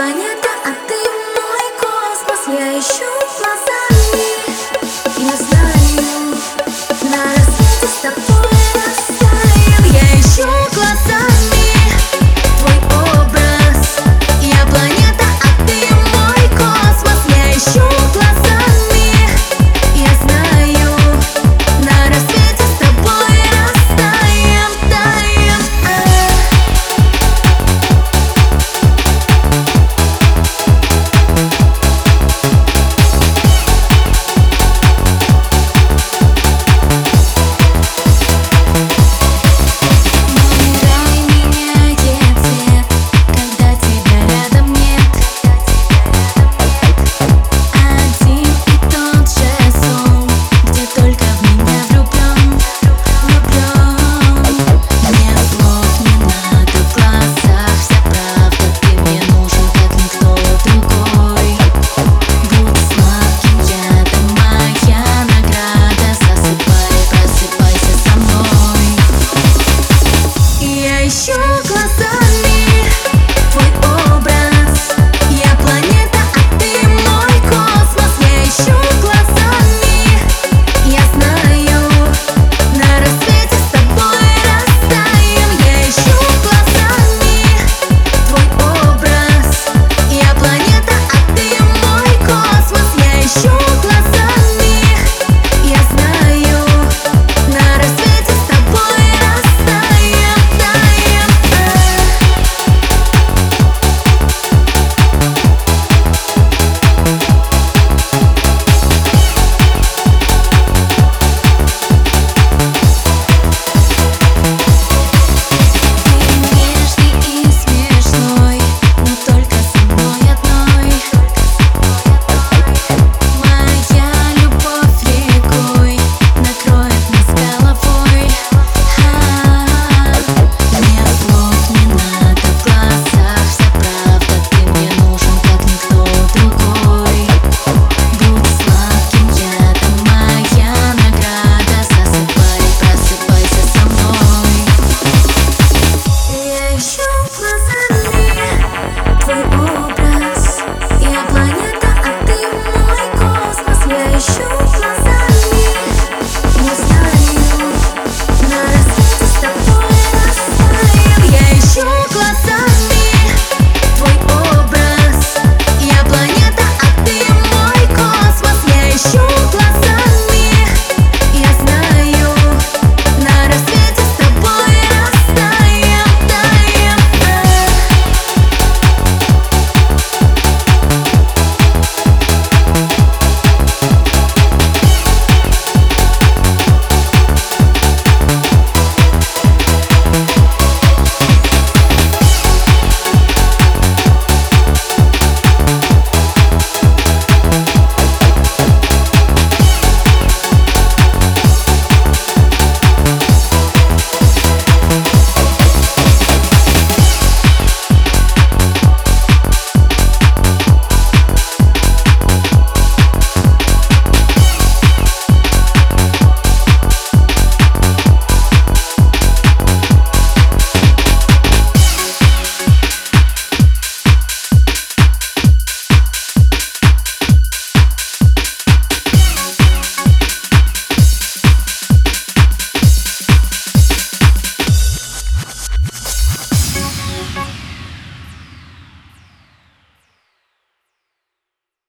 планета, а ты мой космос. Я ищу глазами и я знаю На рассвете с тобой растаем. Я ищу глазами